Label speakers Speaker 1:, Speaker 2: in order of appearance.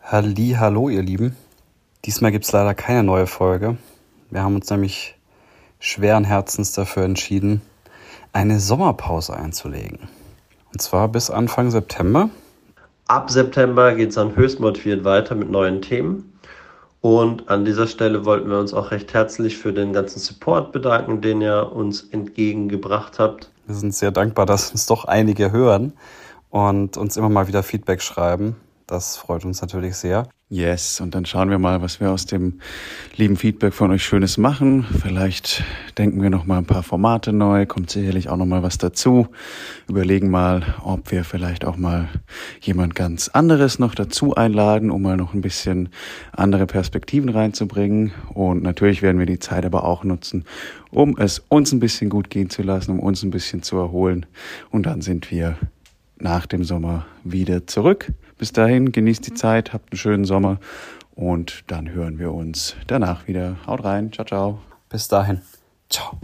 Speaker 1: Halli, hallo ihr Lieben. Diesmal gibt es leider keine neue Folge. Wir haben uns nämlich schweren Herzens dafür entschieden, eine Sommerpause einzulegen. Und zwar bis Anfang September.
Speaker 2: Ab September geht es dann höchst motiviert weiter mit neuen Themen. Und an dieser Stelle wollten wir uns auch recht herzlich für den ganzen Support bedanken, den ihr uns entgegengebracht habt.
Speaker 1: Wir sind sehr dankbar, dass uns doch einige hören und uns immer mal wieder Feedback schreiben. Das freut uns natürlich sehr.
Speaker 3: Yes, und dann schauen wir mal, was wir aus dem lieben Feedback von euch Schönes machen. Vielleicht denken wir noch mal ein paar Formate neu, kommt sicherlich auch noch mal was dazu. Überlegen mal, ob wir vielleicht auch mal jemand ganz anderes noch dazu einladen, um mal noch ein bisschen andere Perspektiven reinzubringen. Und natürlich werden wir die Zeit aber auch nutzen, um es uns ein bisschen gut gehen zu lassen, um uns ein bisschen zu erholen. Und dann sind wir nach dem Sommer wieder zurück. Bis dahin, genießt die Zeit, habt einen schönen Sommer und dann hören wir uns danach wieder. Haut rein, ciao, ciao.
Speaker 1: Bis dahin, ciao.